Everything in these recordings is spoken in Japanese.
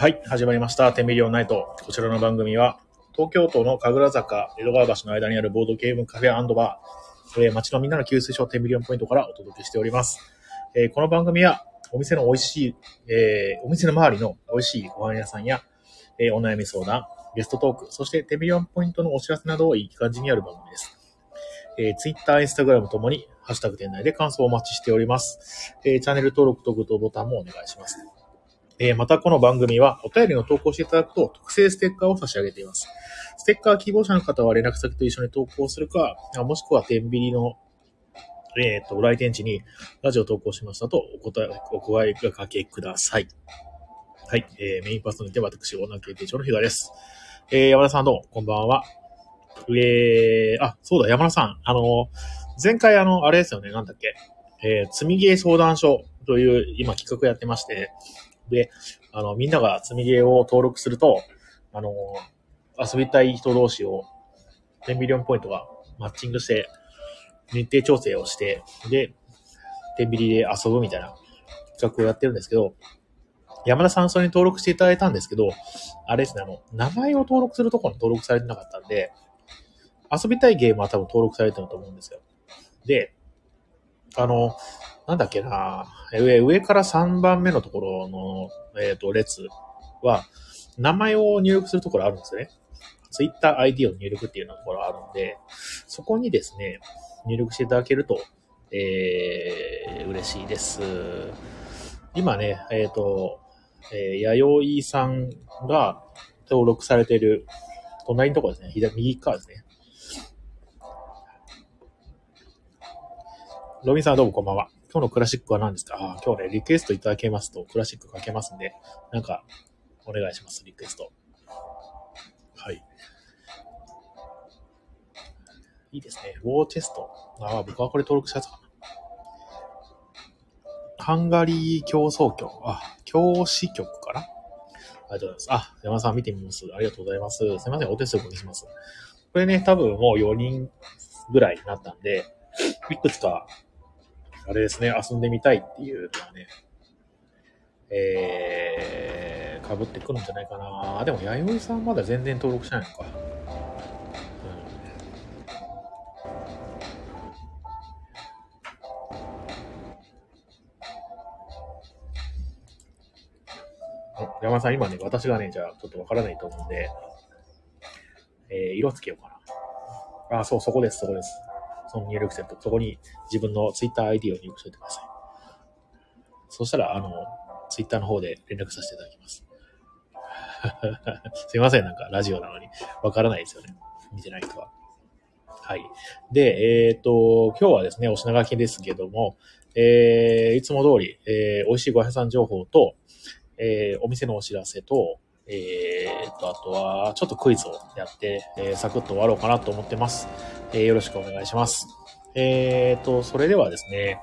はい、始まりました。テンビリオンナイト。こちらの番組は、東京都の神楽坂、江戸川橋の間にあるボードゲームカフェバー、えー街のみんなの給水所テンビリオンポイントからお届けしております。えーこの番組は、お店の美味しい、えーお店の周りの美味しいご飯屋さんや、えーお悩み相談、ゲストトーク、そしてテンビリオンポイントのお知らせなどをいい感じにやる番組です。えー、Twitter、Instagram ともに、ハッシュタグ店内で感想をお待ちしております。えーチャンネル登録とグッドボタンもお願いします。えーまたこの番組はお便りの投稿していただくと特製ステッカーを差し上げています。ステッカー希望者の方は連絡先と一緒に投稿するか、もしくは天秤の、えっ、と、来店地にラジオ投稿しましたとお答え、お声がかけください。はい。えーメインパーソナリティは私、オーナー経営長の日賀です。えー山田さんどうも、こんばんは。えー、あ、そうだ、山田さん。あの、前回あの、あれですよね、なんだっけ。えー積みゲー相談所という今企画やってまして、で、あの、みんなが積みゲーを登録すると、あの、遊びたい人同士を、10ミリオンポイントがマッチングして、日程調整をして、で、10ビリで遊ぶみたいな企画をやってるんですけど、山田さんそれに登録していただいたんですけど、あれですね、あの、名前を登録するところに登録されてなかったんで、遊びたいゲームは多分登録されてると思うんですよ。で、あの、なんだっけな上、上から3番目のところの、えっ、と、列は、名前を入力するところあるんですね。Twitter ID を入力っていうようなところあるんで、そこにですね、入力していただけると、えー、嬉しいです。今ね、えっ、と、えー、弥生さんが登録されている、隣のところですね、左、右側ですね。ロビンさんどうもこんばんは。今日のクラシックは何ですか？あ、今日ね、リクエストいただけますと、クラシックかけますんで、なんか、お願いします、リクエスト。はい。いいですね。ウォーチェスト。ああ、僕はこれ登録したやつかな。ハンガリー競争局。あ、教師局かな？ありがとうございます。あ、山田さん見てみます。ありがとうございます。すいません、お手数お願いします。これね、多分もう4人ぐらいになったんで、いくつかあれですね、遊んでみたいっていうのはね、えー、被ってくるんじゃないかな。でも、弥生さんまだ全然登録してないのか。うん、山田さん、今ね、私がね、じゃあ、ちょっとわからないと思うんで、えー、色つけようかな。あ、そう、そこです、そこです。その入力セット、そこに自分の Twitter ID を入力しておいてください。そしたら、あの、Twitter の方で連絡させていただきます。すいません、なんかラジオなのにわからないですよね。見てない人は。はい。で、えっ、と、今日はですね、お品書きですけども、えー、いつも通り、えー、美味しいご飯屋さん情報と、えー、お店のお知らせと、えー、と、あとは、ちょっとクイズをやって、えー、サクッと終わろうかなと思ってます。えーよろしくお願いします。えーと、それではですね、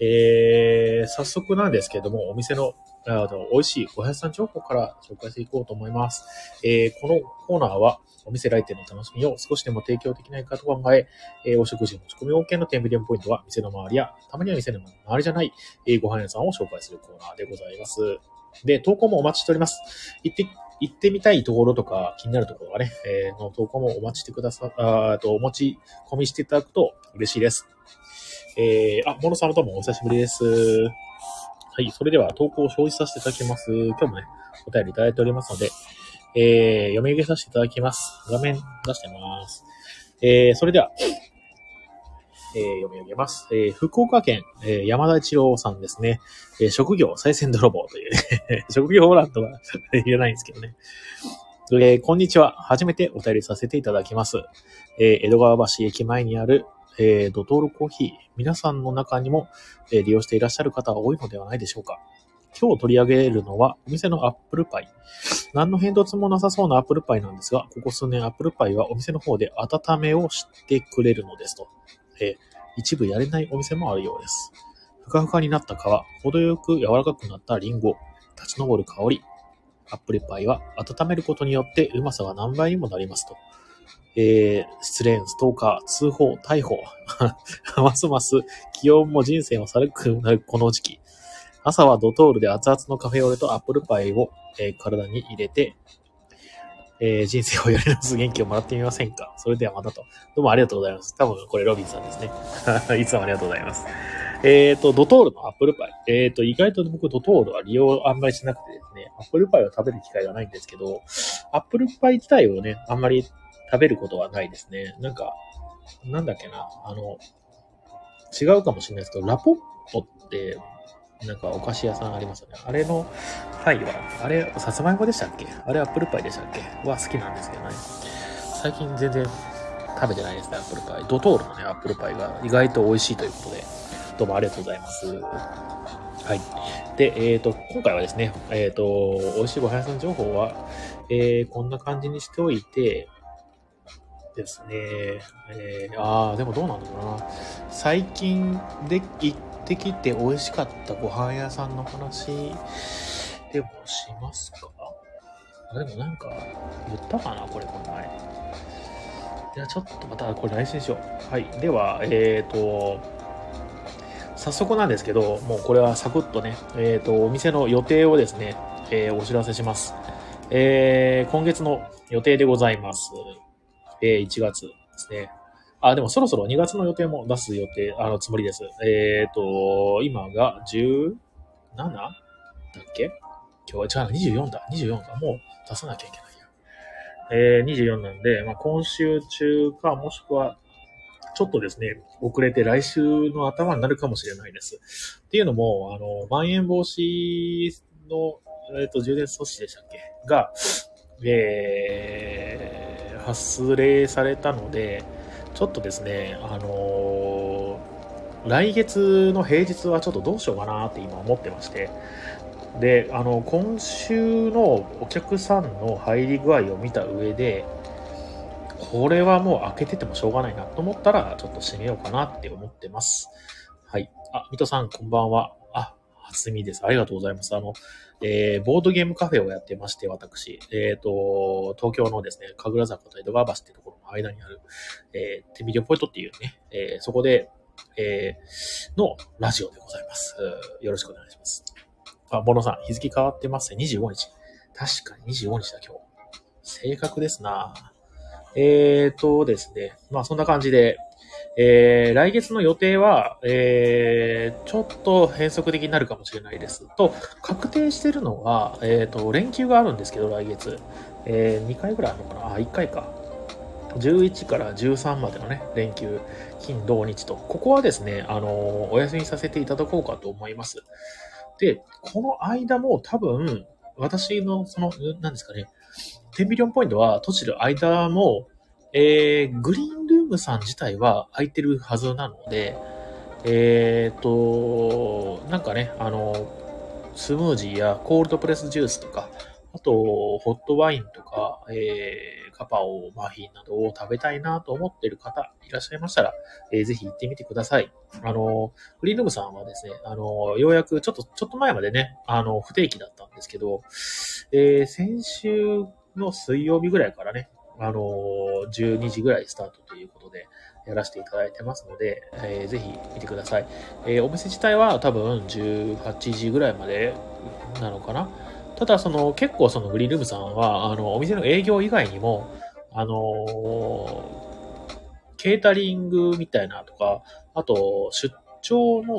えー、早速なんですけれども、お店の、あの、美味しいご飯屋さん情報から紹介していこうと思います。えーこのコーナーは、お店来店の楽しみを少しでも提供できないかと考え、えーお食事持ち込み OK のテンビリオンポイントは、店の周りや、たまには店の周りじゃない、えーご飯屋さんを紹介するコーナーでございます。で、投稿もお待ちしております。行って、行ってみたいところとか気になるところがね、えーの投稿もお待ちしてくださ、あーと、お持ち込みしていただくと嬉しいです。えー、あ、モノさんどうもお久しぶりです。はい、それでは投稿を表示させていただきます。今日もね、お便りいただいておりますので、えー、読み上げさせていただきます。画面出してます。えー、それでは、えー読み上げます。えー福岡県、えー山田一郎さんですね。えー職業、再銭泥棒という、ね、職業オランとは 言えないんですけどね。えーこんにちは。初めてお便りさせていただきます。えー江戸川橋駅前にある、えードトールコーヒー。皆さんの中にも、えー利用していらっしゃる方が多いのではないでしょうか。今日取り上げるのは、お店のアップルパイ。何の変哲もなさそうなアップルパイなんですが、ここ数年アップルパイはお店の方で温めをしてくれるのですと。え一部やれないお店もあるようです。ふかふかになった皮、程よく柔らかくなったリンゴ、立ち上る香り。アップルパイは温めることによってうまさが何倍にもなりますと。えー、失恋、ストーカー、通報、逮捕。ますます気温も人生もさるくなるこの時期。朝はドトールで熱々のカフェオレとアップルパイを、えー体に入れて、えー人生をやり直す元気をもらってみませんか？それではまたと。どうもありがとうございます。多分これロビンさんですね。いつもありがとうございます。えっ、と、ドトールのアップルパイ。えっ、と、意外と僕ドトールは利用あんまりしなくてですね、アップルパイを食べる機会がないんですけど、アップルパイ自体をね、あんまり食べることはないですね。なんか、なんだっけな、あの、違うかもしれないですけど、ラポットって、なんかお菓子屋さんありますよね。あれのパイは、あれ、さつまいもでしたっけ？あれアップルパイでしたっけ？は好きなんですけどね。最近全然食べてないですね、アップルパイ。ドトールのね、アップルパイが意外と美味しいということで、どうもありがとうございます。はい。で、えっ、と、今回はですね、えっ、と、美味しいごはやさん情報は、えー、こんな感じにしておいて、ですね、えー、あー、でもどうなんだろうな。最近で行ってきて美味しかったご飯屋さんの話でもしますか？あでもなんか言ったかなこれこの前。いや、ちょっとまたこれ来週にしよう。はい。では、えっ、と、早速なんですけど、もうこれはサクッとね、えっ、と、お店の予定をですね、えーお知らせします。えー今月の予定でございます。えー1月ですね。あ、でもそろそろ2月の予定も出す予定、あの、つもりです。えっ、と、今が 17? だっけ？今日は、違う、24だ。24だ。もう出さなきゃいけないや。えー、24なんで、まあ、今週中か、もしくは、ちょっとですね、遅れて来週の頭になるかもしれないです。っていうのも、あの、まん延防止の、えっ、と、充電措置でしたっけ？が、えー、発令されたので、ちょっとですね、あのー来月の平日はちょっとどうしようかなって今思ってまして、で、あの、今週のお客さんの入り具合を見た上で、これはもう開けててもしょうがないなと思ったら、ちょっと閉めようかなって思ってます。はい。あ、水戸さん、こんばんは。あ、初見です。ありがとうございます。あの、えーボードゲームカフェをやってまして、私、えっ、と、東京のですね、神楽坂と江戸川橋ってところの間にある、えー、テミリオポイントっていうね、えーそこで、えーのラジオでございます。よろしくお願いします。あ、ボノさん、日付変わってますね。25日。確かに25日だ、今日。正確ですなえーとですね、まあそんな感じで、えー、来月の予定は、えー、ちょっと変則的になるかもしれないです。と、確定してるのは、えーと、連休があるんですけど、来月。えー、2回ぐらいあるのかな？あ、1回か。11から13までのね、連休、金、土、日と、ここはですね、あのお休みさせていただこうかと思います。で、この間も多分、私の、その、何ですかね、10ビリオンポイントは閉じる間も、えー、グリーンームさん自体は空いてるはずなので、えーと、なんかね、あの、スムージーやコールドプレスジュースとか、あと、ホットワインとか、えー、カパオ、マフィンなどを食べたいなと思ってる方いらっしゃいましたら、えーぜひ行ってみてください。あの、グリーンルームさんはですね、あの、ようやくちょっと、ちょっと前までね、あの、不定期だったんですけど、えー先週の水曜日ぐらいからね、あの、12時ぐらいスタートということで、やらせていただいてますので、えーぜひ見てください。えーお店自体は多分18時ぐらいまでなのかな？ただ、その、結構そのグリーンルームさんは、あの、お店の営業以外にも、あのケータリングみたいなとか、あと、出張の、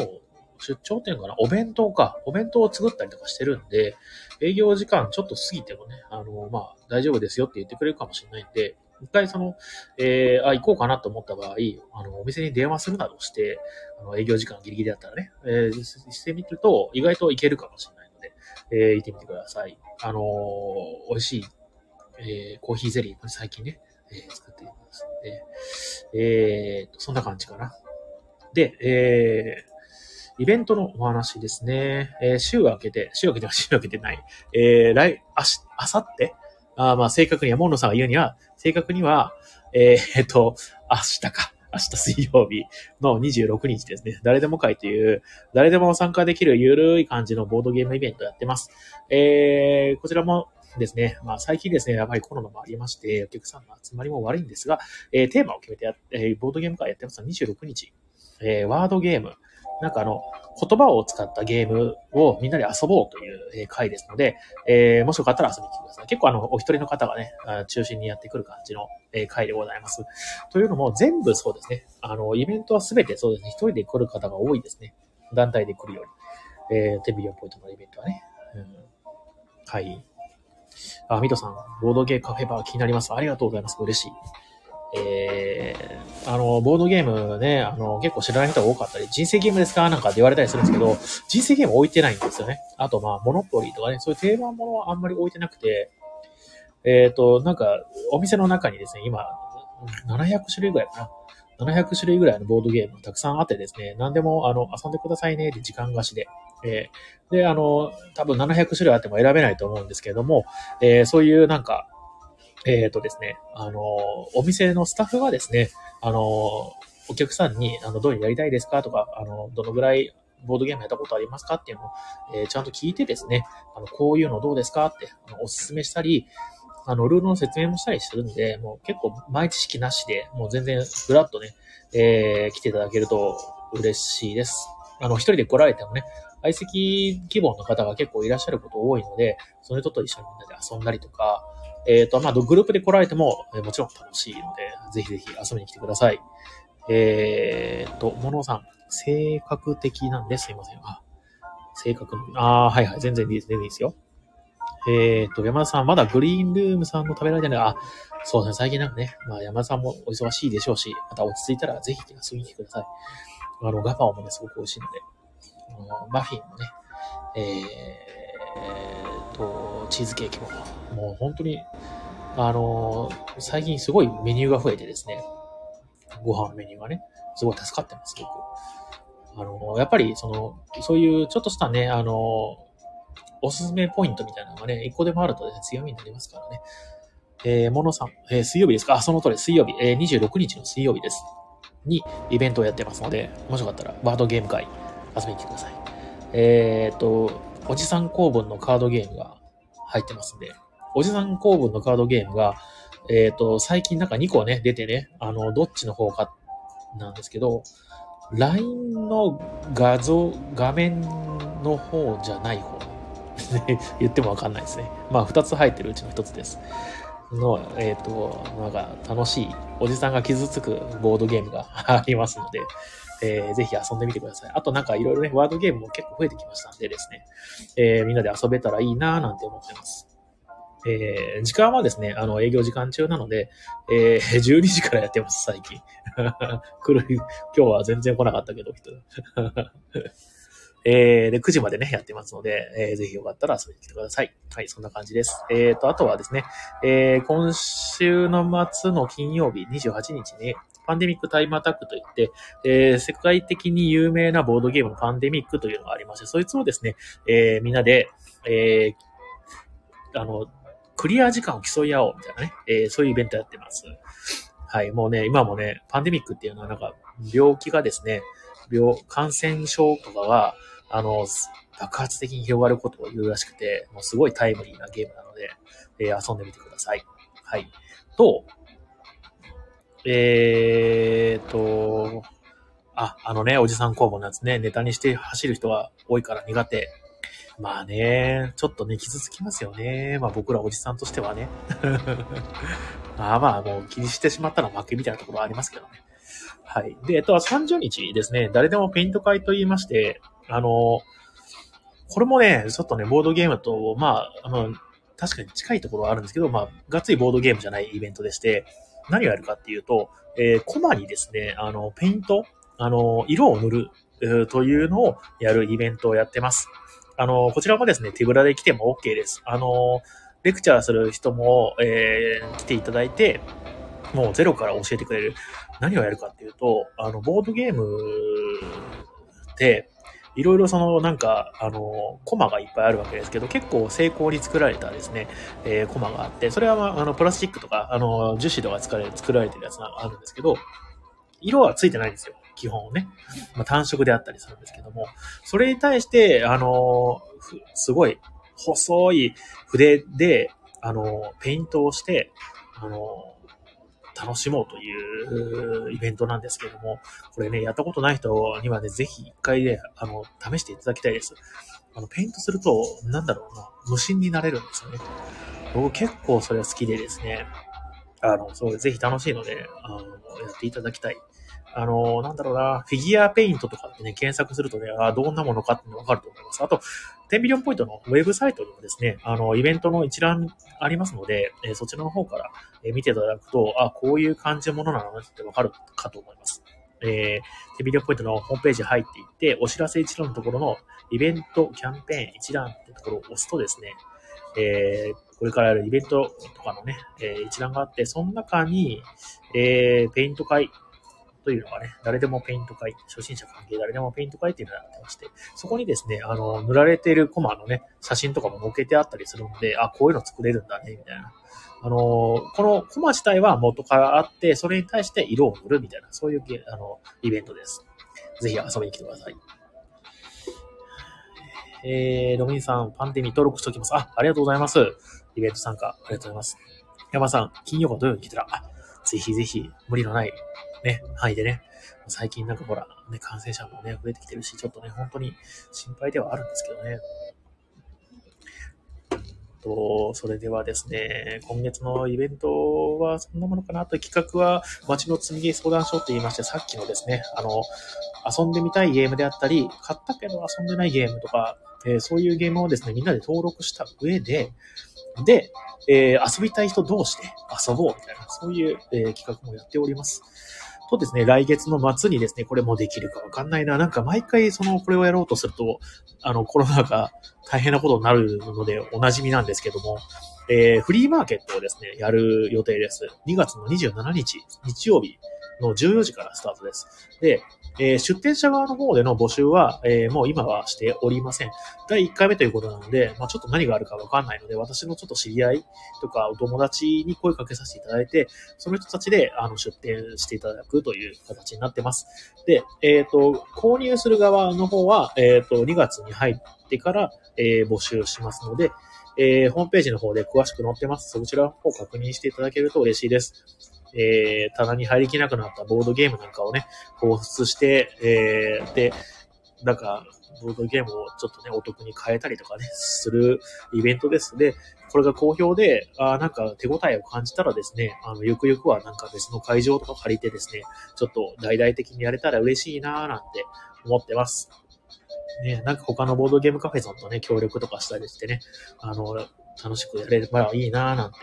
出張っていうのかな、お弁当か、お弁当を作ったりとかしてるんで、営業時間ちょっと過ぎてもね、あの、まあ、大丈夫ですよって言ってくれるかもしれないんで、一回その、えー、あ、行こうかなと思った場合、あの、お店に電話するなどして、あの、営業時間ギリギリだったらね、えー、してみると、意外といけるかもしれないので、えー、行ってみてください。あのー美味しい、えー、コーヒーゼリー、最近ね、えー作っていますので、えー、そんな感じかな。で、えー、イベントのお話ですね。えー週明けて、週明けては週明けてない。えー、来、あし、あさってあまあ、正確には、モンロさんが言うには、正確には、えーっと、明日か。明日水曜日の26日ですね。誰でも会という、誰でも参加できるゆるい感じのボードゲームイベントやってます。えー、こちらもですね、まあ最近ですね、やばいコロナもありまして、お客さんの集まりも悪いんですが、えーテーマを決めてやっ、えーボードゲーム会やってますのは26日。えーワードゲーム。なんかあの、言葉を使ったゲームをみんなで遊ぼうという回ですので、えー、もしよかったら遊びに来てください。結構あの、お一人の方がね、中心にやってくる感じの回でございます。というのも、全部そうですね。あの、イベントはすべてそうですね。一人で来る方が多いですね。団体で来るより。えー、テビリオンポイントのイベントはね。うん、はい。あ、ミトさん、ボードゲーカフェバー気になります。ありがとうございます。嬉しい。えー、あの、ボードゲームね、あの、結構知らない人が多かったり、人生ゲームですか？なんかって言われたりするんですけど、人生ゲーム置いてないんですよね。あと、まあ、モノポリーとかね、そういう定番ものはあんまり置いてなくて、えっ、ー、と、なんか、お店の中にですね、今、700種類ぐらいかな。700種類ぐらいのボードゲームたくさんあってですね、何でも、あの、遊んでくださいねって時間貸しで。えー、で、あの、多分700種類あっても選べないと思うんですけれども、えー、そういうなんか、えっ、ー、とですね、あの、お店のスタッフがですね、あの、お客さんに、あの、どういうやりたいですかとか、あの、どのぐらいボードゲームやったことありますかっていうのを、えー、ちゃんと聞いてですね、あの、こういうのどうですかって、あの、おすすめしたり、あの、ルールの説明もしたりするんで、もう結構前知識なしで、もう全然ぐらっとね、えー、来ていただけると嬉しいです。あの、一人で来られてもね、相席希望の方が結構いらっしゃること多いので、その人と一緒にみんなで遊んだりとか、えっ、ー、と、まあ、グループで来られても、えー、もちろん楽しいので、ぜひぜひ遊びに来てください。えっ、ー、と、モノさん、性格的なんですいません。あ、性格、ああはいはい、全然いいです、全然いいですよ。えっ、と、山田さん、まだグリーンルームさんの食べられてない、あ、そうですね、最近なんかね、まあ、山田さんもお忙しいでしょうし、また落ち着いたらぜひ遊びに来てください。あの、ガパオもね、すごく美味しいので、あのマフィンもね、えー、と、チーズケーキも、もう本当に、あのー、最近すごいメニューが増えてですね、ご飯メニューがね、すごい助かってます、僕。あのー、やっぱり、その、そういうちょっとしたね、あの、おすすめポイントみたいなのがね、一個でもあると、ね、強みになりますからね。えー、モノさん、えー、水曜日ですか？あ、その通り、水曜日、えー、26日の水曜日です。に、イベントをやってますので、もしよかったら、バードゲーム会、遊びに来てください。えっ、と、おじさん公文のカードゲームが入ってますんで、おじさん公文のカードゲームが、えっ、ー、と、最近なんか2個ね、出てね、あの、どっちの方かなんですけど、LINE の画像、画面の方じゃない方。言ってもわかんないですね。まあ、2つ入ってるうちの1つです。の、えっ、ー、と、なんか楽しい、おじさんが傷つくボードゲームがありますので、えー、ぜひ遊んでみてください。あとなんかいろいろね、ワードゲームも結構増えてきましたんでですね、えー、みんなで遊べたらいいなぁなんて思ってます。えー、時間はですね、あの、営業時間中なので、えー、12時からやってます、最近。来る、今日は全然来なかったけど、人。えー、で、9時までね、やってますので、えー、ぜひよかったら遊びに来てください。はい、そんな感じです。えーと、あとはですね、えー、今週の末の金曜日、28日に、パンデミックタイムアタックといって、えー、世界的に有名なボードゲームのパンデミックというのがありまして、そいつをですね、えー、みんなで、えー、あの、クリア時間を競い合おうみたいなね、えー、そういうイベントやってます。はい、もうね、今もね、パンデミックっていうのはなんか、病気がですね、病、感染症とかが、あの、爆発的に広がることを言うらしくて、もうすごいタイムリーなゲームなので、えー、遊んでみてください。はい。と、えーと、あ、あのね、おじさん工房のやつね、ネタにして走る人が多いから苦手。まあね、ちょっとね、傷つきますよね。まあ僕らおじさんとしてはね。まあまあ、もう気にしてしまったら負けみたいなところはありますけどね。はい。で、えっと、30日ですね、誰でもペイント会と言いまして、あの、これもね、ちょっとね、ボードゲームと、まあ、あの、確かに近いところはあるんですけど、まあ、がっつりボードゲームじゃないイベントでして、何をやるかっていうと、えー、コマにですね、あの、ペイント、あの、色を塗る、えー、というのをやるイベントをやってます。あの、こちらもですね、手ぶらで来ても OK です。あの、レクチャーする人も、えー、来ていただいて、もうゼロから教えてくれる。何をやるかっていうと、あの、ボードゲームって、いろいろそのなんか、あの、コマがいっぱいあるわけですけど、結構成功に作られたですね、えー、コマがあって、それは、まあ、あの、プラスチックとか、あの、樹脂とか作られ作られてるやつがあるんですけど、色はついてないんですよ。基本をね。まあ、単色であったりするんですけども、それに対して、あの、すごい細い筆で、あの、ペイントをして、あの、楽しもうというイベントなんですけども、これね、やったことない人にはね、ぜひ一回で、あの、試していただきたいです。あの、ペイントすると、なんだろうな、無心になれるんですよね。僕結構それは好きでですね、あの、そう、ぜひ楽しいので、あの、やっていただきたい。あの、なんだろうな、フィギュアペイントとかってね、検索するとね、あどんなものかっていうのわかると思います。あと、10ビリオンポイントのウェブサイトにもですね、あの、イベントの一覧ありますので、えー、そちらの方から、え、見ていただくと、あ、こういう感じのものなのってわかるかと思います。えー、10ビリオンポイントのホームページ入っていって、お知らせ一覧のところのイベント、キャンペーン一覧ってところを押すとですね、えー、これからやるイベントとかのね、えー、一覧があって、その中に、えー、ペイント会というのがね、誰でもペイント会、初心者関係誰でもペイント会っていうのがあってまして、そこにですね、あの、塗られているコマのね、写真とかも載っけてあったりするんで、あ、こういうの作れるんだね、みたいな。あの、このコマ自体は元からあって、それに対して色を塗るみたいな、そういうあのイベントです。ぜひ遊びに来てください。えー、ロビンさん、パンデミー登録しておきます。あ、ありがとうございます。イベント参加、ありがとうございます。山さん、金曜か土曜に来たら、あ、ぜひぜひ、無理のないね、範囲でね、最近なんかほら、ね、感染者もね、増えてきてるし、ちょっとね、本当に心配ではあるんですけどね。と、それではですね、今月のイベントはそんなものかなという企画は、街の積みゲー相談所と言いまして、さっきのですね、あの、遊んでみたいゲームであったり、買ったけど遊んでないゲームとか、えー、そういうゲームをですね、みんなで登録した上で、で、えー、遊びたい人同士で遊ぼうみたいな、そういう、えー、企画もやっております。とですね、来月の末にですね、これもできるかわかんないな。なんか毎回その、これをやろうとすると、あの、コロナが大変なことになるので、お馴染みなんですけども、えー、フリーマーケットをですね、やる予定です。2月の27日、日曜日の14時からスタートです。で、えー、出店者側の方での募集は、えー、もう今はしておりません。第1回目ということなので、まあ、ちょっと何があるかわかんないので、私のちょっと知り合いとかお友達に声かけさせていただいて、その人たちであの出店していただくという形になってます。で、えっ、ー、と、購入する側の方は、えっ、と、2月に入ってから、え募集しますので、えホームページの方で詳しく載ってます。そちらの方を確認していただけると嬉しいです。えー、棚に入りきなくなったボードゲームなんかをね、放出して、えー、で、なんか、ボードゲームをちょっとね、お得に変えたりとかね、するイベントですで、これが好評で、あなんか手応えを感じたらですね、あの、ゆくゆくはなんか別の会場とか借りてですね、ちょっと大々的にやれたら嬉しいなーなんて思ってます。ね、なんか他のボードゲームカフェさんとね、協力とかしたりしてね、あの、楽しくやれればいいなーなんて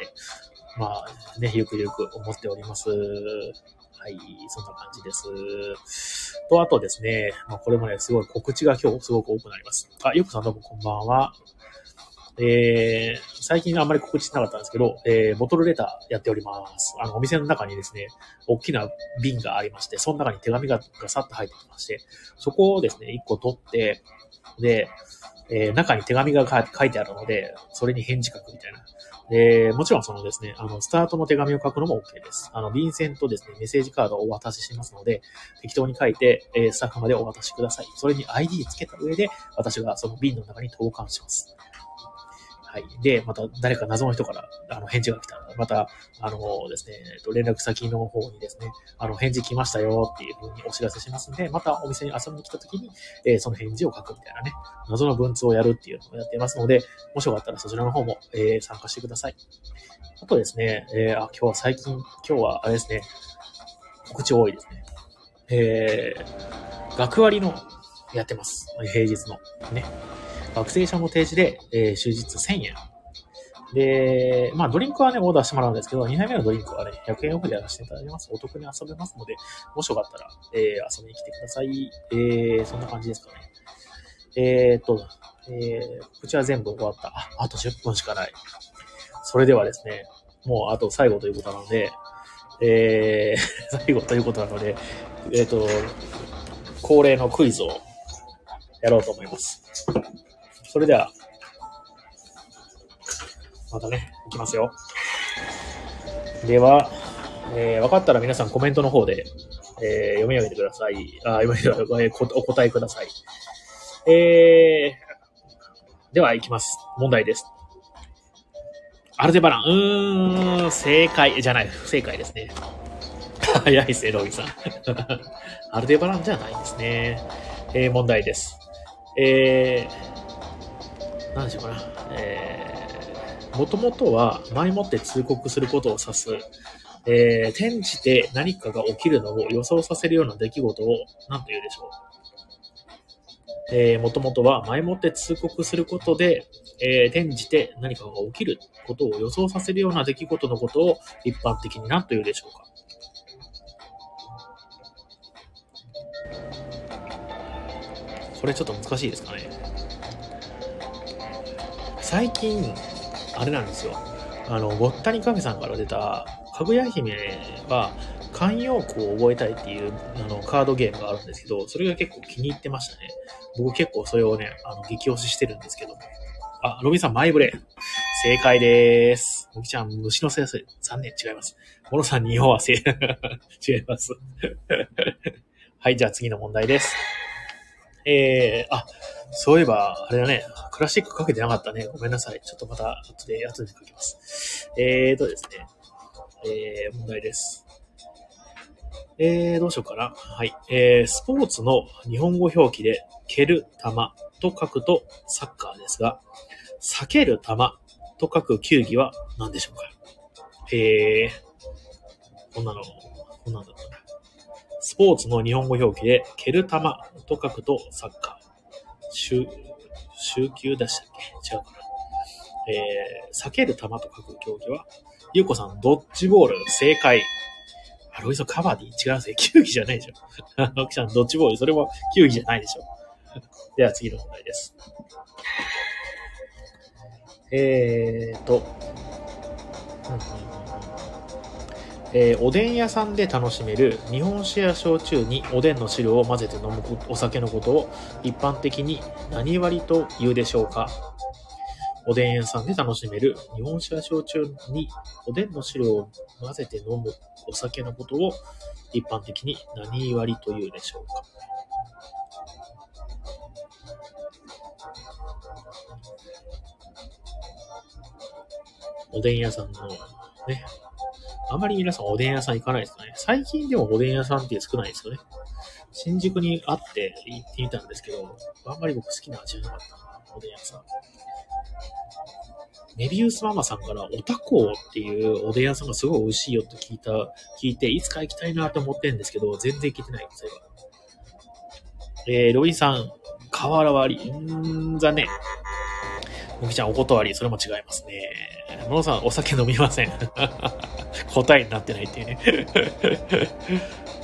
まあね、ゆくゆく思っております。はい、そんな感じです。と、あとですね、まあ、これもね、すごい告知が今日すごく多くなります。あ、ゆくさんどうもこんばんは。えー、最近あんまり告知しなかったんですけど、えー、ボトルレターやっております。あの、お店の中にですね、大きな瓶がありまして、その中に手紙がガサッと入ってきまして、そこをですね、一個取って、で、えー、中に手紙が書いてあるので、それに返事書くみたいな。で、もちろんそのですね、あの、スタートの手紙を書くのも OK です。あの、便箋とですね、メッセージカードをお渡ししますので、適当に書いて、えー、スタッフまでお渡しください。それに ID つけた上で、私がその瓶の中に投函します。はい。で、また誰か謎の人からあの返事が来たら、また、あのですね、連絡先の方にですね、あの返事来ましたよっていう風にお知らせしますんで、またお店に遊びに来た時に、えー、その返事を書くみたいなね、謎の文通をやるっていうのをやっていますので、もしよかったらそちらの方も、えー、参加してください。あとですね、えー、あ、今日は最近、今日はあれですね、告知多いですね。えー、学割のやってます。平日の。ね。学生証の提示で、えー、終日1000円。で、まあ、ドリンクはね、オーダーしてもらうんですけど、2杯目のドリンクはね、100円オフでやらせていただきます。お得に遊べますので、もしよかったら、えー、遊びに来てください。えー、そんな感じですかね。えー、っと、えー、こちら全部終わった。あ、あと10分しかない。それではですね、もうあと最後ということなので、えー、最後ということなので、えっ、と、恒例のクイズをやろうと思います。それでは、またね、いきますよ。では、えー、分かったら皆さんコメントの方で、えー、読み上げてください。あ、読み上げて、お答えください。えー、では、いきます。問題です。アルデバラン。うーん、正解、じゃない、不正解ですね。早いですね、ロビさん。アルデバランじゃないですね。えー、問題です。えー、何でしょうかな。えー、もともとは前もって通告することを指す、えー、転じて何かが起きるのを予想させるような出来事を何と言うでしょう。えー、もともとは前もって通告することで、えー、転じて何かが起きることを予想させるような出来事のことを一般的に何と言うでしょうか。これちょっと難しいですかね。最近、あれなんですよ。あの、ごったに神さんから出た、かぐや姫は、慣用句を覚えたいっていうあのカードゲームがあるんですけど、それが結構気に入ってましたね。僕結構それをね、あの、激推ししてるんですけども。あ、ロビンさん、マイブレイ。正解でーす。モキちゃん、虫のせいです。残念、違います。モノさん、匂わせ。違います。はい、じゃあ次の問題です。えー、あ、そういえば、あれだね、クラシックかけてなかったね。ごめんなさい。ちょっとまた、後で、後で書きます。えーとですね、えー、問題です。えー、どうしようかな。はい。えー、スポーツの日本語表記で、蹴る玉と書くとサッカーですが、避ける玉と書く球技は何でしょうか？えー、こんなの、こんなんだったな。スポーツの日本語表記で、蹴る玉と書くとサッカー。週、週休出したっけ？違うかな。えー、避ける球と書く競技は、ゆうこさん、ドッジボール、正解。あ、ロイソカバディ違うんですね。球技じゃないでしょ。ロキさん、ドッジボール、それも球技じゃないでしょ。では次の問題です。えーと、えーおでん屋さんで楽しめる日本酒や焼酎におでんの汁を混ぜて飲むお酒のことを一般的に何割と言うでしょうか？おでん屋さんで楽しめる日本酒や焼酎におでんの汁を混ぜて飲むお酒のことを一般的に何割と言うでしょうか？おでん屋さんのね、あまり皆さんおでん屋さん行かないですかね。最近でもおでん屋さんって少ないですよね。新宿にあって行ってみたんですけど、あんまり僕好きな味じゃなかったな、おでん屋さん。メビウスママさんからおたこっていうおでん屋さんがすごい美味しいよって聞いた、聞いて、いつか行きたいなと思ってんですけど、全然行けてないんですよ。えー、ロインさん、瓦割り。うーん、残念。もきちゃん、お断り。それも違いますね。モノさん、お酒飲みません。答えになってないっていうね。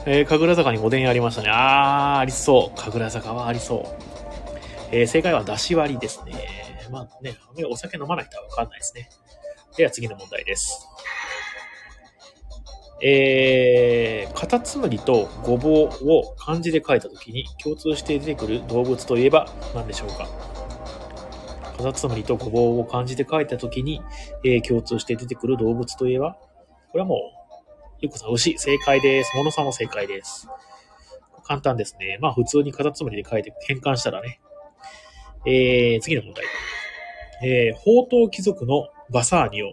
えー、神楽坂におでん屋ありましたね。あー、ありそう。神楽坂はありそう。えー正解は出し割りですね。まあね、お酒飲まない人はわかんないですね。では次の問題です。えー、カタツムリとゴボウを漢字で書いたときに共通して出てくる動物といえば何でしょうか？カタツムリとゴボウを漢字で書いたときに、えー共通して出てくる動物といえば？これはもう、ゆっこさん、牛、正解です。モノさんも正解です。簡単ですね。まあ普通にカタツムリで書いて変換したらね。えー、次の問題。えー、宝刀貴族のバサーニオ、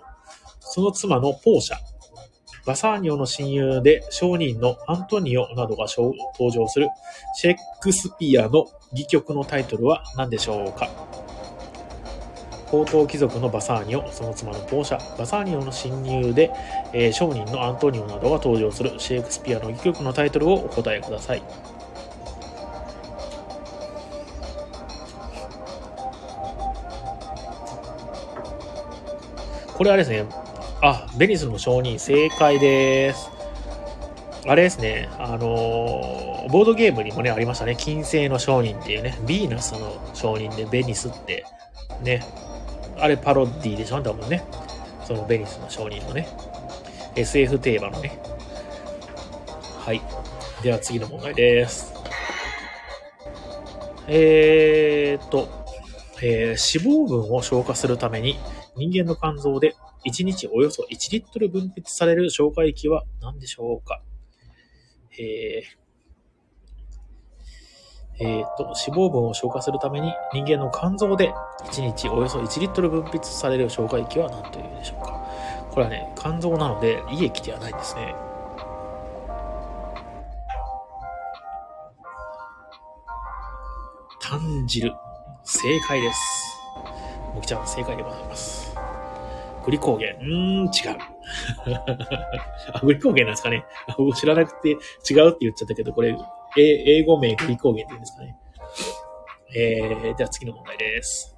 その妻のポーシャ、バサーニオの親友で商人のアントニオなどが登場するシェイクスピアの戯曲のタイトルは何でしょうか？宝刀貴族のバサーニオ、その妻のポーシャ、バサーニオの親友で、えー商人のアントニオなどが登場するシェイクスピアの戯曲のタイトルをお答えください。これあれですね。あ、ベニスの商人、正解です。あれですね。あのーボードゲームにもね、ありましたね。金星の商人っていうね。ヴィーナスの商人でベニスって、ね。あれパロディでしょ？多分ね。そのベニスの商人のね。SF テーマのね。はい。では次の問題です。えーっと、えー脂肪分を消化するために人間の肝臓で1日およそ1リットル分泌される消化液は何でしょうか？えーえー、と、脂肪分を消化するために人間の肝臓で1日およそ1リットル分泌される消化液は何というでしょうか。これはね、肝臓なので胃液ではないんですね。炭汁。正解です。もきちゃん、正解でございます。グリコーゲン。うーん、違う。あ、グリコーゲンなんですかね。知らなくて違うって言っちゃったけど、これ、英語名グリコーゲンって言うんですかね？えー、では次の問題です。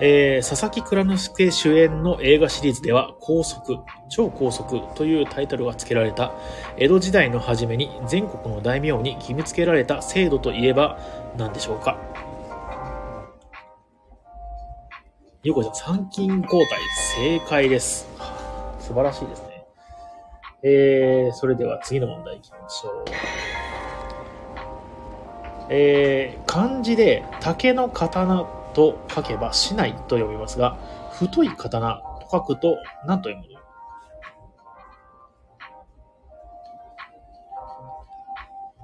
えー、佐々木蔵之介主演の映画シリーズでは、高速、超高速というタイトルが付けられた、江戸時代の初めに全国の大名に義務付けられた制度といえば何でしょうか？ゆうこちゃん、参勤交代、正解です。素晴らしいです。えー、それでは次の問題いきましょう。えー、漢字で竹の刀と書けばしないと読みますが、太い刀と書くと何と読むの？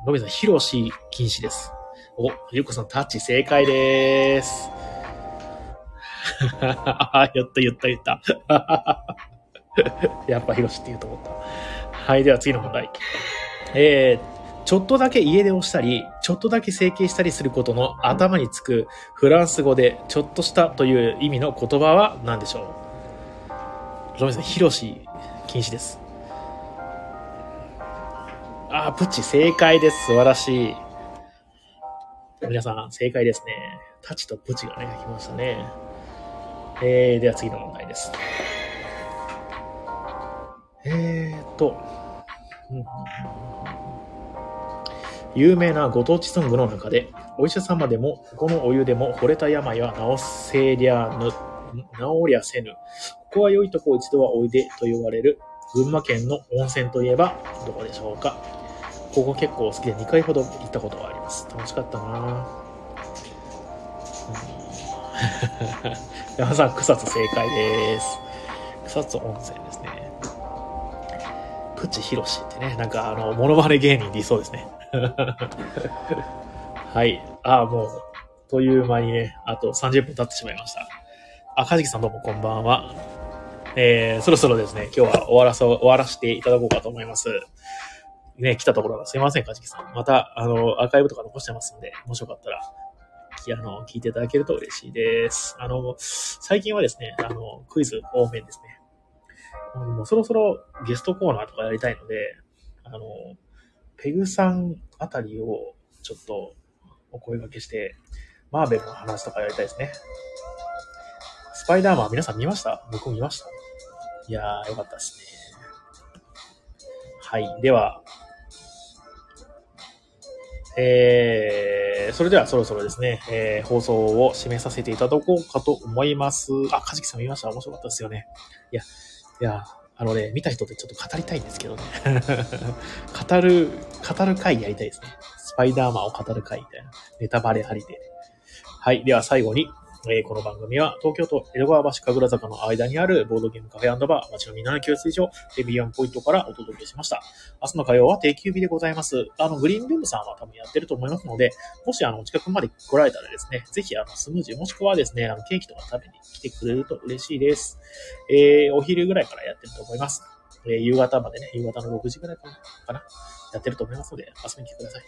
ロビさん、ヒロシ禁止です。お、ゆうこさん、タッチ正解です。やった、言った、言った。やっぱヒロシって言うと思った。はい、では次の問題。えー、ちょっとだけ家出をしたり、ちょっとだけ整形したりすることの頭につくフランス語で、ちょっとしたという意味の言葉は何でしょう？ロビンさん、ヒロシ禁止です。あー、プチ正解です。素晴らしい。皆さん、正解ですね。タチとプチがね、来ましたね。えー、では次の問題です。えーっと、うん有名なご当地ソングの中で、お医者様でも、このお湯でも、惚れた病は治せりゃぬ、治りゃせぬ。ここは良いとこ一度はおいでと言われる、群馬県の温泉といえば、どこでしょうかここ結構好きで2回ほど行ったことがあります。楽しかったなぁ。山さん、草津正解です。草津温泉ですね。プチヒロシってね、なんかあの、モノマネ芸人でいそうですね。はい。ああ、もう、という間にね、あと30分経ってしまいました。あ、かじきさんどうもこんばんは。えー、そろそろですね、今日は終わらそう、終わらせていただこうかと思います。ね、来たところがすいません、かじきさん。また、あの、アーカイブとか残してますんで、もしよかったら、きあの、聞いていただけると嬉しいです。あの、最近はですね、あの、クイズ多めですね。もうそろそろゲストコーナーとかやりたいので、あの、ペグさんあたりをちょっとお声掛けして、マーベルの話とかやりたいですね。スパイダーマン皆さん見ました？僕も見ましたいやー、よかったですね。はい。では、えー、それではそろそろですね、えー、放送を締めさせていただこうかと思います。あ、かじきさん見ました？面白かったですよね。いや、いや、あのね、見た人ってちょっと語りたいんですけどね。語る、語る回やりたいですね。スパイダーマンを語る回みたいな。ネタバレありで。はい。では最後に、えーこの番組は東京都江戸川橋神楽坂の間にあるボードゲームカフェバー街のみんなの給水所エビアンポイントからお届けしました。明日の火曜は定休日でございます。あの、グリーンルームさんは多分やってると思いますので、もしあの、近くまで来られたらですね、ぜひあの、スムージーもしくはですね、あの、ケーキとか食べに来てくれると嬉しいです。えー、お昼ぐらいからやってると思います。えー夕方までね、夕方の6時ぐらいかなかなやってると思いますので、遊びに来てください。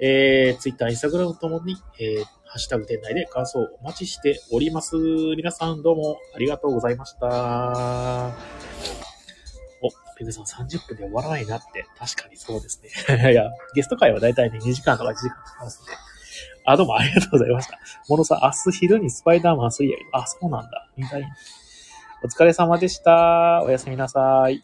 えー、Twitter、Instagram ともに、えー、ハッシュタグ店内で感想をお待ちしております。皆さんどうもありがとうございました。お、ペグさん30分で終わらないなって、確かにそうですね。いや、ゲスト会はだいたいね、2時間とか1時間かかりますので。あ、どうもありがとうございました。モノさん、明日昼にスパイダーマン3やる。あ、そうなんだ。見たい。お疲れ様でした。おやすみなさい。